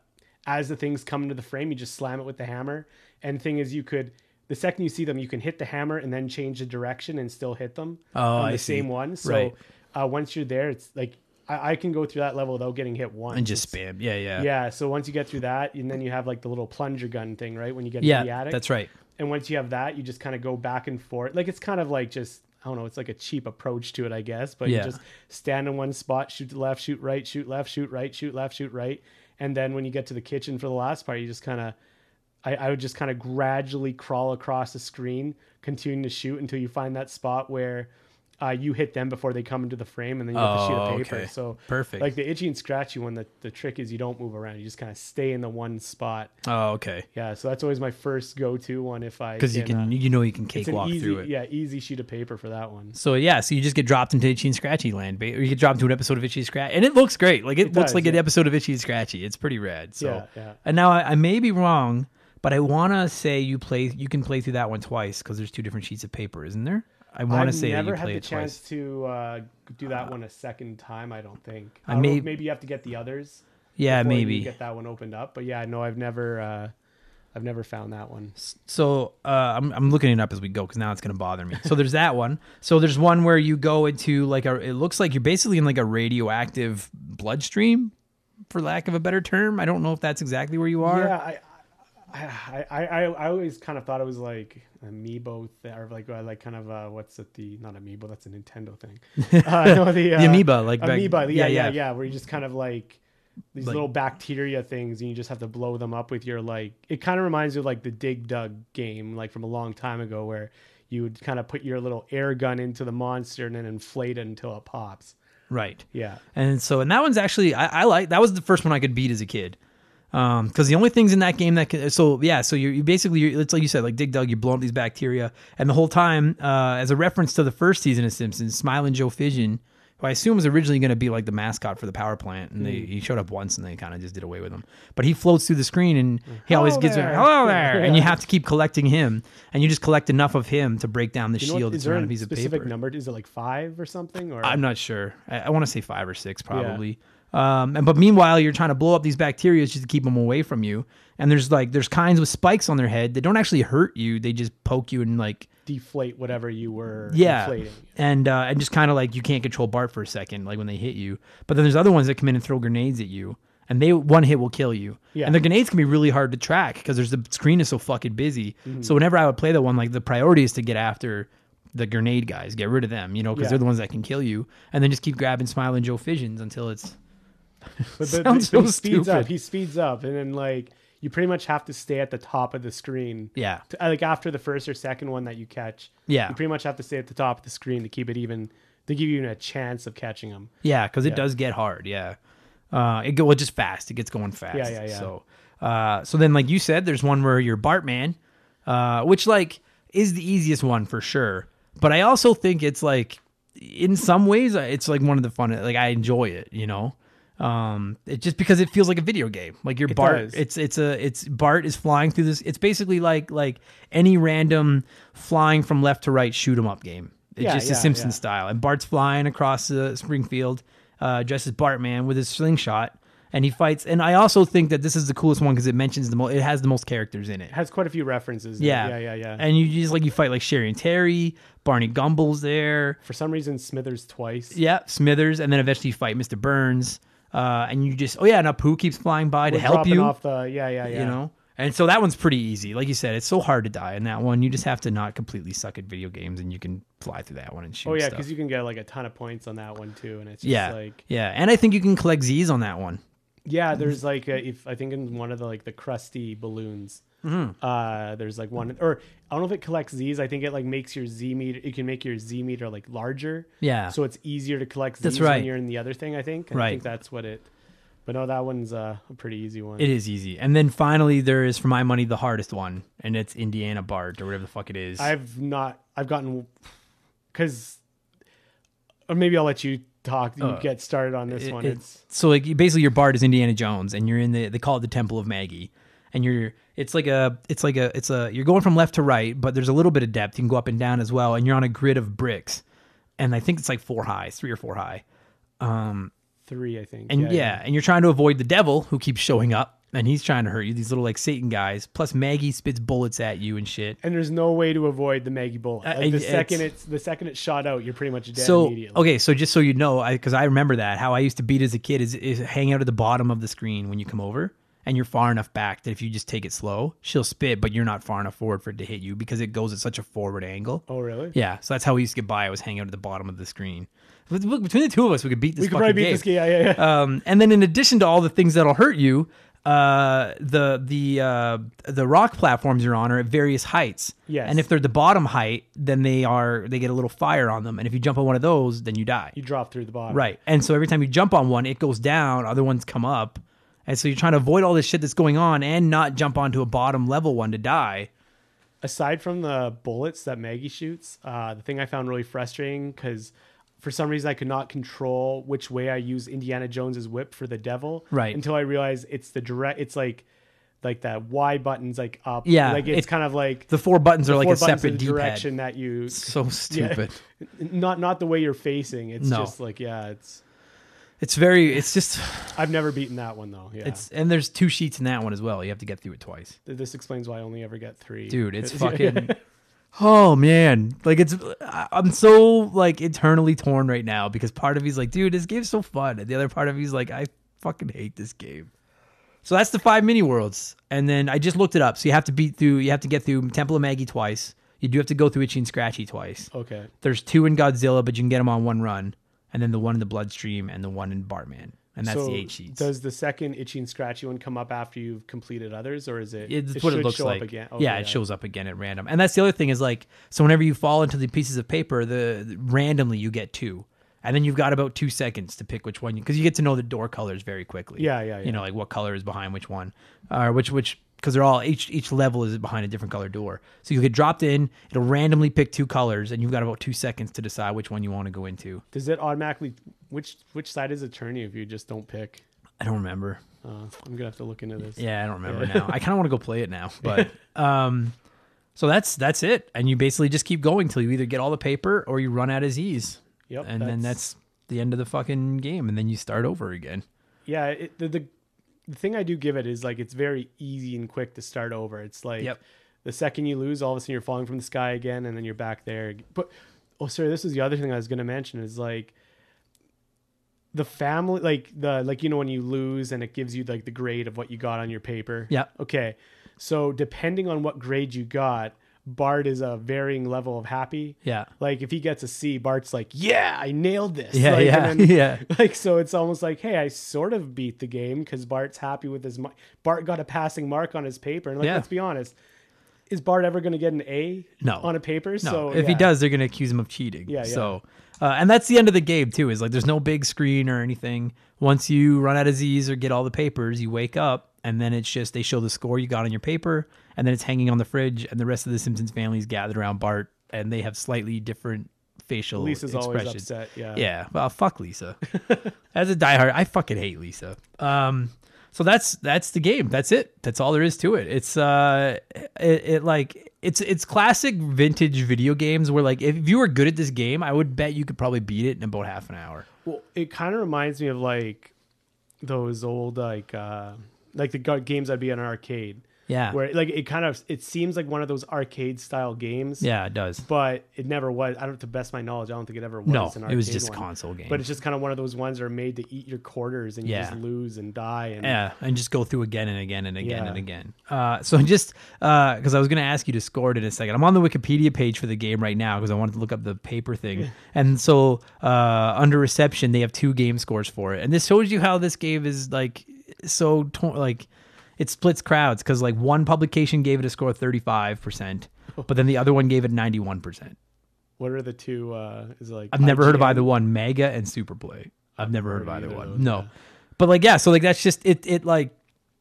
as the things come into the frame, you just slam it with the hammer. And the thing is, you could the second you see them, you can hit the hammer and then change the direction and still hit them Oh, on I the see. same one. So Right. uh, once you're there, it's like I, I can go through that level without getting hit once. and just spam. Yeah, yeah, yeah, so once you get through that, and then you have like the little plunger gun thing, right? When you get Yeah, the attic. that's right. And once you have that, you just kind of go back and forth. Like it's kind of like just I don't know, it's like a cheap approach to it, I guess. But Yeah. you just stand in one spot, shoot to left, shoot right, shoot left, shoot right, shoot left, shoot right. And then when you get to the kitchen for the last part, you just kind of I, I would just kind of gradually crawl across the screen, continuing to shoot until you find that spot where uh, you hit them before they come into the frame, and then you get the sheet Oh, of paper. okay. So Perfect. Like the itchy and scratchy one, the, the trick is you don't move around; you just kind of stay in the one spot. Oh, okay. Yeah, so that's always my first go-to one if I Because you uh, can, you know, you can cakewalk easy, through it. yeah, easy sheet of paper for that one. So yeah, so you just get dropped into Itchy and Scratchy land, or you get dropped into an episode of Itchy and Scratchy, and it looks great. Like it, It looks does, like an episode of Itchy and Scratchy. It's pretty rad. So, Yeah, yeah. and now I, I may be wrong, but I want to say you play, you can play through that one twice because there's two different sheets of paper, isn't there? I want to say that never you had the chance twice. to uh, do that one a second time. I don't think. I I know may- maybe you have to get the others. Yeah, maybe. get that one opened up. But yeah, no, I've never, uh, I've never found that one. So uh, I'm I'm looking it up as we go because now it's gonna bother me. So there's that one. So there's one where you go into like a. It looks like you're basically in like a radioactive bloodstream, for lack of a better term. I don't know if that's exactly where you are. Yeah, I, I, I, I, always kind of thought it was like amiibo th- or like uh, like kind of uh, what's it the not amiibo that's a Nintendo thing. Uh, no, the, uh, The amoeba, like back- amoeba. yeah, Yeah, yeah, yeah. yeah, Where you just kind of like these Like- little bacteria things, and you just have to blow them up with your like. It kind of reminds you of like the Dig Dug game, like from a long time ago, where you would kind of put your little air gun into the monster and then inflate it until it pops. Right. Yeah. And so, and that one's actually, I, I like, that was the first one I could beat as a kid. Um, cause the only things in that game that can, so yeah, so you're, you basically, you're, it's like you said, like Dig Dug, you blow up these bacteria. And the whole time, uh, as a reference to the first season of Simpsons, Smiling Joe Fission, who I assume was originally going to be like the mascot for the power plant, and Hmm. they, he showed up once and they kind of just did away with him. But he floats through the screen and he always Hello gives there. hello there, and you have to keep collecting him, and you just collect enough of him to break down the You know shield that's there around a piece of specific paper. number? Is it like five or something? Or I'm not sure. I, I want to say five or six probably. Um, and but meanwhile, you're trying to blow up these bacteria just to keep them away from you. And there's like there's kinds with spikes on their head that don't actually hurt you. They just poke you and like deflate whatever you were yeah, inflating. and uh, and just kind of like you can't control Bart for a second, like when they hit you. But then there's other ones that come in and throw grenades at you, and they one hit will kill you. Yeah. And the grenades can be really hard to track because there's the screen is so fucking busy. Mm-hmm. So whenever I would play that one, like the priority is to get after the grenade guys, get rid of them, you know, because Yeah. they're the ones that can kill you, and then just keep grabbing Smiling Joe Fissions until it's But the, Sounds the- so he speeds up. He speeds up, and then like you pretty much have to stay at the top of the screen. yeah, To- like after the first or second one that you catch, yeah, you pretty much have to stay at the top of the screen to keep it even to give you even a chance of catching them. yeah, because it Yeah. does get hard. Yeah, uh, it go well, just fast. It gets going fast. Yeah, yeah, yeah. So, uh, so then like you said, there's one where you're Bartman, uh, which like is the easiest one for sure. But I also think it's like in some ways uh, it's like one of the fun. Like I enjoy it, you know. Um, it just because it feels like a video game. Like your It Bart, does. it's it's a it's Bart is flying through this. It's basically like like any random flying from left to right shoot 'em up game. It's Yeah, just a Simpson yeah. style, and Bart's flying across the Springfield, uh, dressed as Bartman with his slingshot, and he fights. And I also think that this is the coolest one because it mentions the most. It has the most characters in it. It has quite a few references. Yeah, yeah, yeah, yeah. And you just like you fight like Sherry and Terry, Barney Gumble's there. For some reason, Smithers twice. Yeah, Smithers, and then eventually you fight Mr. Burns. Uh, and you just oh yeah, and a poo keeps flying by to We're help dropping you. off the yeah, yeah, yeah. You know, and so that one's pretty easy. Like you said, it's so hard to die in that one. You just have to not completely suck at video games, and you can fly through that one and shoot. Oh yeah, because you can get like a ton of points on that one too, and it's just yeah, like yeah, and I think you can collect Z's on that one. yeah. There's like a, if I think in one of the like the Krusty balloons, Mm-hmm. uh, there's like one or I don't know if it collects Z's. I think it like makes your Z meter. It can make your Z meter like larger, Yeah, so it's easier to collect Z's That's when right. you're in the other thing. I think. And I Right. think that's what it. But no, that one's uh, a pretty easy one. it is easy. And then finally, there is for my money the hardest one, and it's Indiana Bart or whatever the fuck it is. I've not. I've gotten because, or maybe I'll let you talk. You Uh, get started on this It- one. it- It's so like basically your Bart is Indiana Jones, and you're in the they call it the Temple of Maggie, and you're it's like a it's like a it's a you're going from left to right, but there's a little bit of depth. You can go up and down as well, and you're on a grid of bricks, and I think it's like four high, three or four high. Um, three, I think. and yeah, and you're trying to avoid the devil who keeps showing up, and he's trying to hurt you. These little like Satan guys. Plus Maggie spits bullets at you and shit. and there's no way to avoid the Maggie bullet. Uh, Like the it's- second it's the second it's shot out, you're pretty much dead so immediately. okay, so just so you know, I because I remember that how I used to beat as a kid is, is hang out at the bottom of the screen when you come over, and you're far enough back that if you just take it slow, she'll spit, but you're not far enough forward for it to hit you because it goes at such a forward angle. Oh really? Yeah, so that's how we used to get by. I was hanging out at the bottom of the screen. Look, Between the two of us, we could beat this. We could probably beat game. this. Yeah, yeah, yeah. Um, and then in addition to all the things that'll hurt you, uh, the the uh, the rock platforms you're on are at various heights. Yes. And if they're the bottom height, then they are they get a little fire on them. And if you jump on one of those, then you die. you drop through the bottom. Right. And so every time you jump on one, it goes down. Other ones come up. And so you're trying to avoid all this shit that's going on and not jump onto a bottom level one to die. Aside from the bullets that Maggie shoots, uh, the thing I found really frustrating because for some reason I could not control which way I use Indiana Jones's whip for the devil. Right. Until I realized it's the direct. It's like like that Y buttons like up. Yeah, Like it's, it's- kind of like The four buttons are like a separate the direction that you So stupid. not not the way you're facing. It's No. just like yeah, it's It's very. It's just. I've never beaten that one though. Yeah. It's and there's two sheets in that one as well. You have to get through it twice. This explains why I only ever get three. dude it's fucking oh man like it's i'm so like eternally torn right now because part of me's like dude this game's so fun and the other part of me's like i fucking hate this game so that's the five mini worlds and then i just looked it up so you have to beat through you have to get through temple of maggie twice you do have to go through itchy and scratchy twice Okay. there's two in godzilla but you can get them on one run and then the one in the bloodstream and the one in bartman and that's so the eight sheets Does the second itchy and scratchy one come up after you've completed others, or is it? It's what it looks like. Again? yeah, Okay, it shows up again at random. And that's the other thing is like, so whenever you fall into the pieces of paper, the, the- randomly you get two, and then you've got about two seconds to pick which one because you get to know the door colors very quickly. Yeah, yeah, yeah. You know, like what color is behind which one, or which which because they're all each each level is behind a different color door. So you get dropped in. It'll randomly pick two colors, and you've got about two seconds to decide which one you want to go into. Does it automatically which which side is it turning if you just don't pick? I don't remember. Uh, I'm gonna have to look into this. Yeah, I don't remember now. I kind of want to go play it now, but um, so that's that's it, and you basically just keep going till you either get all the paper or you run out of Z's, Yep. and then that's the end of the fucking game, and then you start over again. yeah. It, the, the the thing I do give it is like it's very easy and quick to start over. It's like Yep. the second you lose, all of a sudden you're falling from the sky again, and then you're back there. But oh, sorry, this is the other thing I was gonna mention is like the family, like the like you know when you lose and it gives you like the grade of what you got on your paper. Yeah. Okay. So depending on what grade you got, Bart is a varying level of happy. Yeah. Like if he gets a C, Bart's like, "Yeah, I nailed this." Yeah, Like, yeah, and then- yeah. Like so, it's almost like, "Hey, I sort of beat the game because Bart's happy with his. Bart got a passing mark on his paper, and like, Yeah. let's be honest, is Bart ever going to get an A? No. on a paper. No, so if he does, they're gonna accuse him of cheating. Yeah, yeah. So, uh, and that's the end of the game too. Is like there's no big screen or anything. Once you run out of Z's or get all the papers, you wake up, and then it's just they show the score you got on your paper, and then it's hanging on the fridge, and the rest of the Simpsons family is gathered around Bart, and they have slightly different facial Lisa's always expressions. upset. Yeah, Yeah, well, fuck Lisa. As a diehard, I fucking hate Lisa. Um, so that's that's the game. That's it. That's all there is to it. It's uh, it, it like it's it's classic vintage video games where like if you were good at this game, I would bet you could probably beat it in about half an hour. Well, it kind of reminds me of like those old like uh like the games I'd be in an arcade. Yeah, Where like it kind of it seems like one of those arcade style games. yeah, it does. But it never was. I don't, to best my knowledge, I don't think it ever was. No, an arcade. it was just one. console game. But it's just kind of one of those ones that are made to eat your quarters and you just lose and die. And Yeah, and just go through again and again and again Yeah. and again. Uh, so just because I was going to ask you to score it in a second, I'm on the Wikipedia page for the game right now because I wanted to look up the paper thing. and so uh, under reception, they have two game scores for it, and this shows you how this game is like so to- like it splits crowds because like one publication gave it a score of 35 percent, but then the other one gave it 91 percent. what are the two? Uh, is it like I've never heard of either one, Mega and Superplay. I've never heard of either one. No, but like yeah, so like that's just it. It like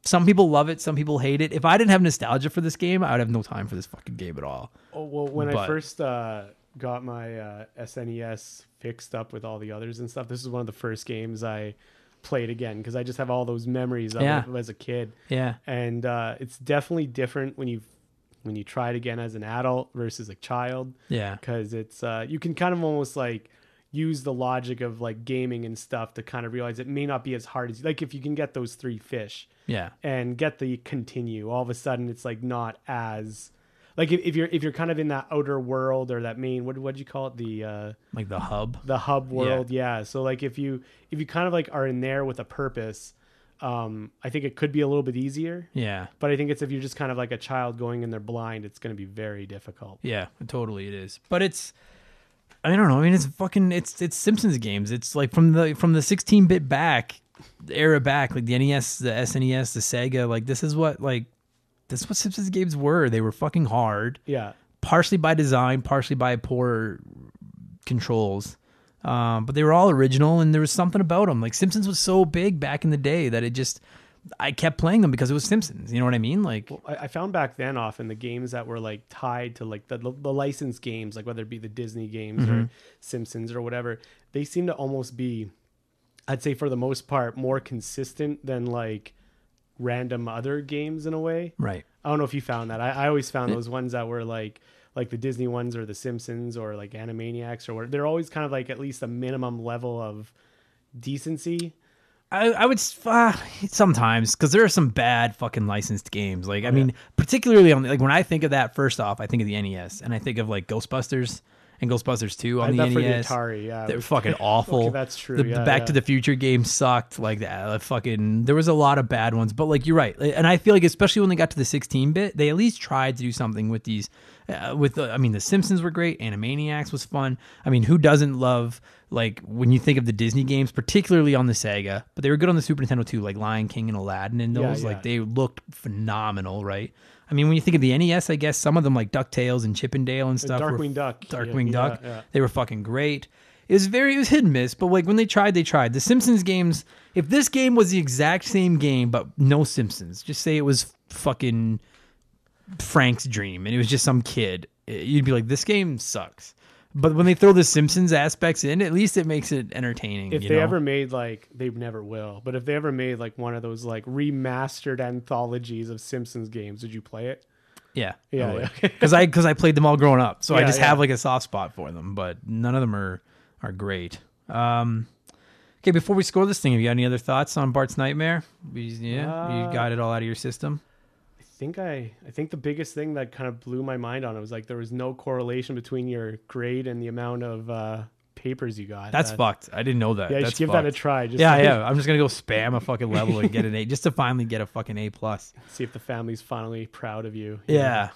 some people love it, some people hate it. If I didn't have nostalgia for this game, I would have no time for this fucking game at all. Oh, well, when I first uh, got my uh, SNES fixed up with all the others and stuff, this is one of the first games I played again because I just have all those memories of Yeah. it as a kid, Yeah, and uh, it's definitely different when you when you try it again as an adult versus a child. Yeah, because it's uh, you can kind of almost like use the logic of like gaming and stuff to kind of realize it may not be as hard as like if you can get those three fish yeah, and get the continue all of a sudden it's like not as like if, if you're if you're kind of in that outer world or that main what what do you call it the uh like the hub. the hub world yeah. so like if you if you kind of like are in there with a purpose um i think it could be a little bit easier Yeah, but i think it's if you're just kind of like a child going in there blind it's going to be very difficult yeah, totally it is. But it's I don't know. I mean, it's fucking it's it's Simpsons games. It's like from the from the 16 bit back era back, like the NES, the SNES, the Sega. Like this is what like this is what Simpsons games were. They were fucking hard. yeah partially by design, partially by poor controls. Um, but they were all original, and there was something about them. Like Simpsons was so big back in the day that it just I kept playing them because it was Simpsons. You know what I mean? Like I, I found back then often the games that were like tied to like the the licensed games, like whether it be the Disney games Mm-hmm. or Simpsons or whatever, they seem to almost be, I'd say for the most part, more consistent than like random other games in a way. right. I don't know if you found that. I, I always found those ones that were like like the Disney ones or the Simpsons or like Animaniacs or whatever. They're always kind of like at least a minimum level of decency. I, I would uh, sometimes because there are some bad fucking licensed games. Like I mean, particularly on like when I think of that, first off, I think of the NES and I think of like Ghostbusters and Ghostbusters Two on I the thought for the NES. Atari, yeah. They're fucking awful. Okay, that's true, The, the Back yeah. to the Future games sucked. Like that, uh, fucking. There was a lot of bad ones, but like you're right, and I feel like especially when they got to the 16 bit, they at least tried to do something with these. Uh, with the, I mean, the Simpsons were great. Animaniacs was fun. I mean, who doesn't love like when you think of the Disney games, particularly on the Sega? But they were good on the Super Nintendo too, like Lion King and Aladdin, and Yeah, those yeah. like they looked phenomenal, right? I mean, when you think of the NES, I guess some of them like Ducktales and Chip 'n Dale and stuff. were Darkwing Duck. Darkwing Yeah, Duck. yeah, yeah. They were fucking great. It was very it was hit and miss, but like when they tried, they tried. The Simpsons games. If this game was the exact same game but no Simpsons, just say it was fucking Frank's dream and it was just some kid, eh, you'd be like, this game sucks. But when they throw the Simpsons aspects in, at least it makes it entertaining. If they know? ever made like they never will, but if they ever made like one of those like remastered anthologies of Simpsons games, would you play it? yeah, Yeah, yeah. because I because I played them all growing up, so I just yeah. have like a soft spot for them. But none of them are are great. Um, okay, before we score this thing, have you got any other thoughts on Bart's Nightmare? Yeah, Uh, you got it all out of your system. I think I I think the biggest thing that kind of blew my mind on it was like there was no correlation between your grade and the amount of uh, papers you got. That's That- fucked. I didn't know that. Yeah, you That's should give that a try. Just Yeah, to yeah. I'm just gonna go spam a fucking level and get an A, just to finally get a fucking A plus. See if the family's finally proud of you. Yeah.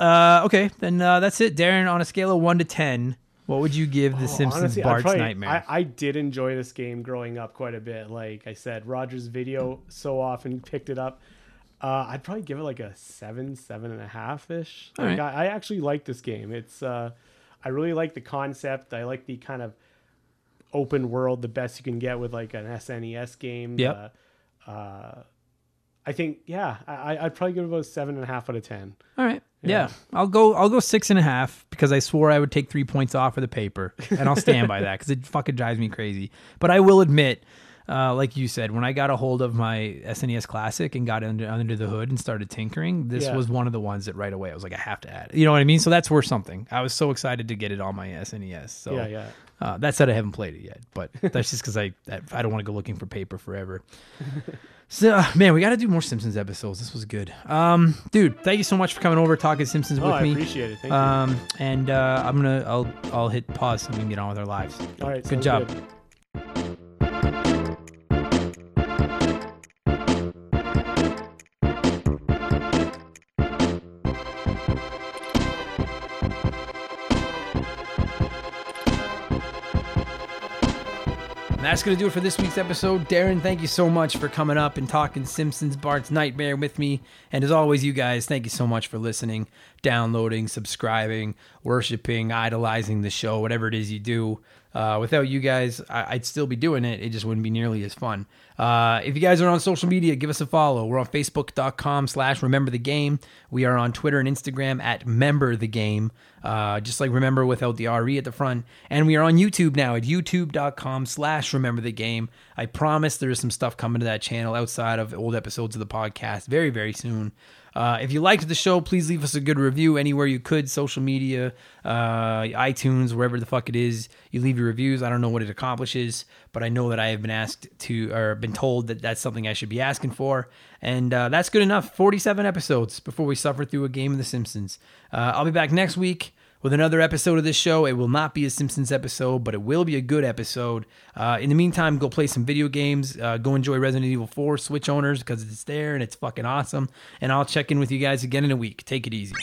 Uh, okay, then uh, that's it, Darren. On a scale of one to ten, what would you give The Oh, Simpsons honestly, Bart's probably- Nightmare? I, I did enjoy this game growing up quite a bit. Like I said, Rogers video so often picked it up. Uh, I'd probably give it like a seven, seven and a half ish. Like, right. I, I actually like this game. It's uh, I really like the concept. I like the kind of open world, the best you can get with like an SNES game. Yep. Uh, uh, I think yeah, I, I'd probably give it about a seven and a half out of ten. All right. Yeah. Yeah. I'll go. I'll go six and a half because I swore I would take three points off of the paper, and I'll stand by that because it fucking drives me crazy. But I will admit, uh, like you said, when I got a hold of my SNES Classic and got under under the hood and started tinkering, this Yeah. was one of the ones that right away I was like, I have to add it. You know what I mean? So that's worth something. I was so excited to get it on my SNES. So Yeah, yeah. Uh, that said, I haven't played it yet, but that's just because I I don't want to go looking for paper forever. So uh, man, we got to do more Simpsons episodes. This was good, um, dude. Thank you so much for coming over talking Simpsons Oh, with I me. I appreciate it. Thank Um, and uh, I'm gonna I'll I'll hit pause so we can get on with our lives. All right, good job. And that's going to do it for this week's episode. Darren, thank you so much for coming up and talking Simpsons Bart's Nightmare with me. And as always, you guys, thank you so much for listening, downloading, subscribing, worshiping, idolizing the show, whatever it is you do. Uh, without you guys, I- I'd still be doing it. It just wouldn't be nearly as fun. Uh, if you guys are on social media, give us a follow. We're on Facebook.com slash Remember the Game. We are on Twitter and Instagram at Member the Game, uh, just like Remember without the RE at the front. And we are on YouTube now at YouTube.com slash Remember the Game. I promise there is some stuff coming to that channel outside of old episodes of the podcast very, very soon. Uh, if you liked the show, please leave us a good review anywhere you could, social media, uh, iTunes, wherever the fuck it is. You leave your reviews. I don't know what it accomplishes, but I know that I have been asked to, or been told that that's something I should be asking for. And uh, that's good enough. 47 episodes before we suffer through a game of The Simpsons. Uh, I'll be back next week with another episode of this show. It will not be a Simpsons episode, but it will be a good episode. Uh, in the meantime, go play some video games. Uh, go enjoy Resident Evil 4 Switch owners because it's there and it's fucking awesome. And I'll check in with you guys again in a week. Take it easy.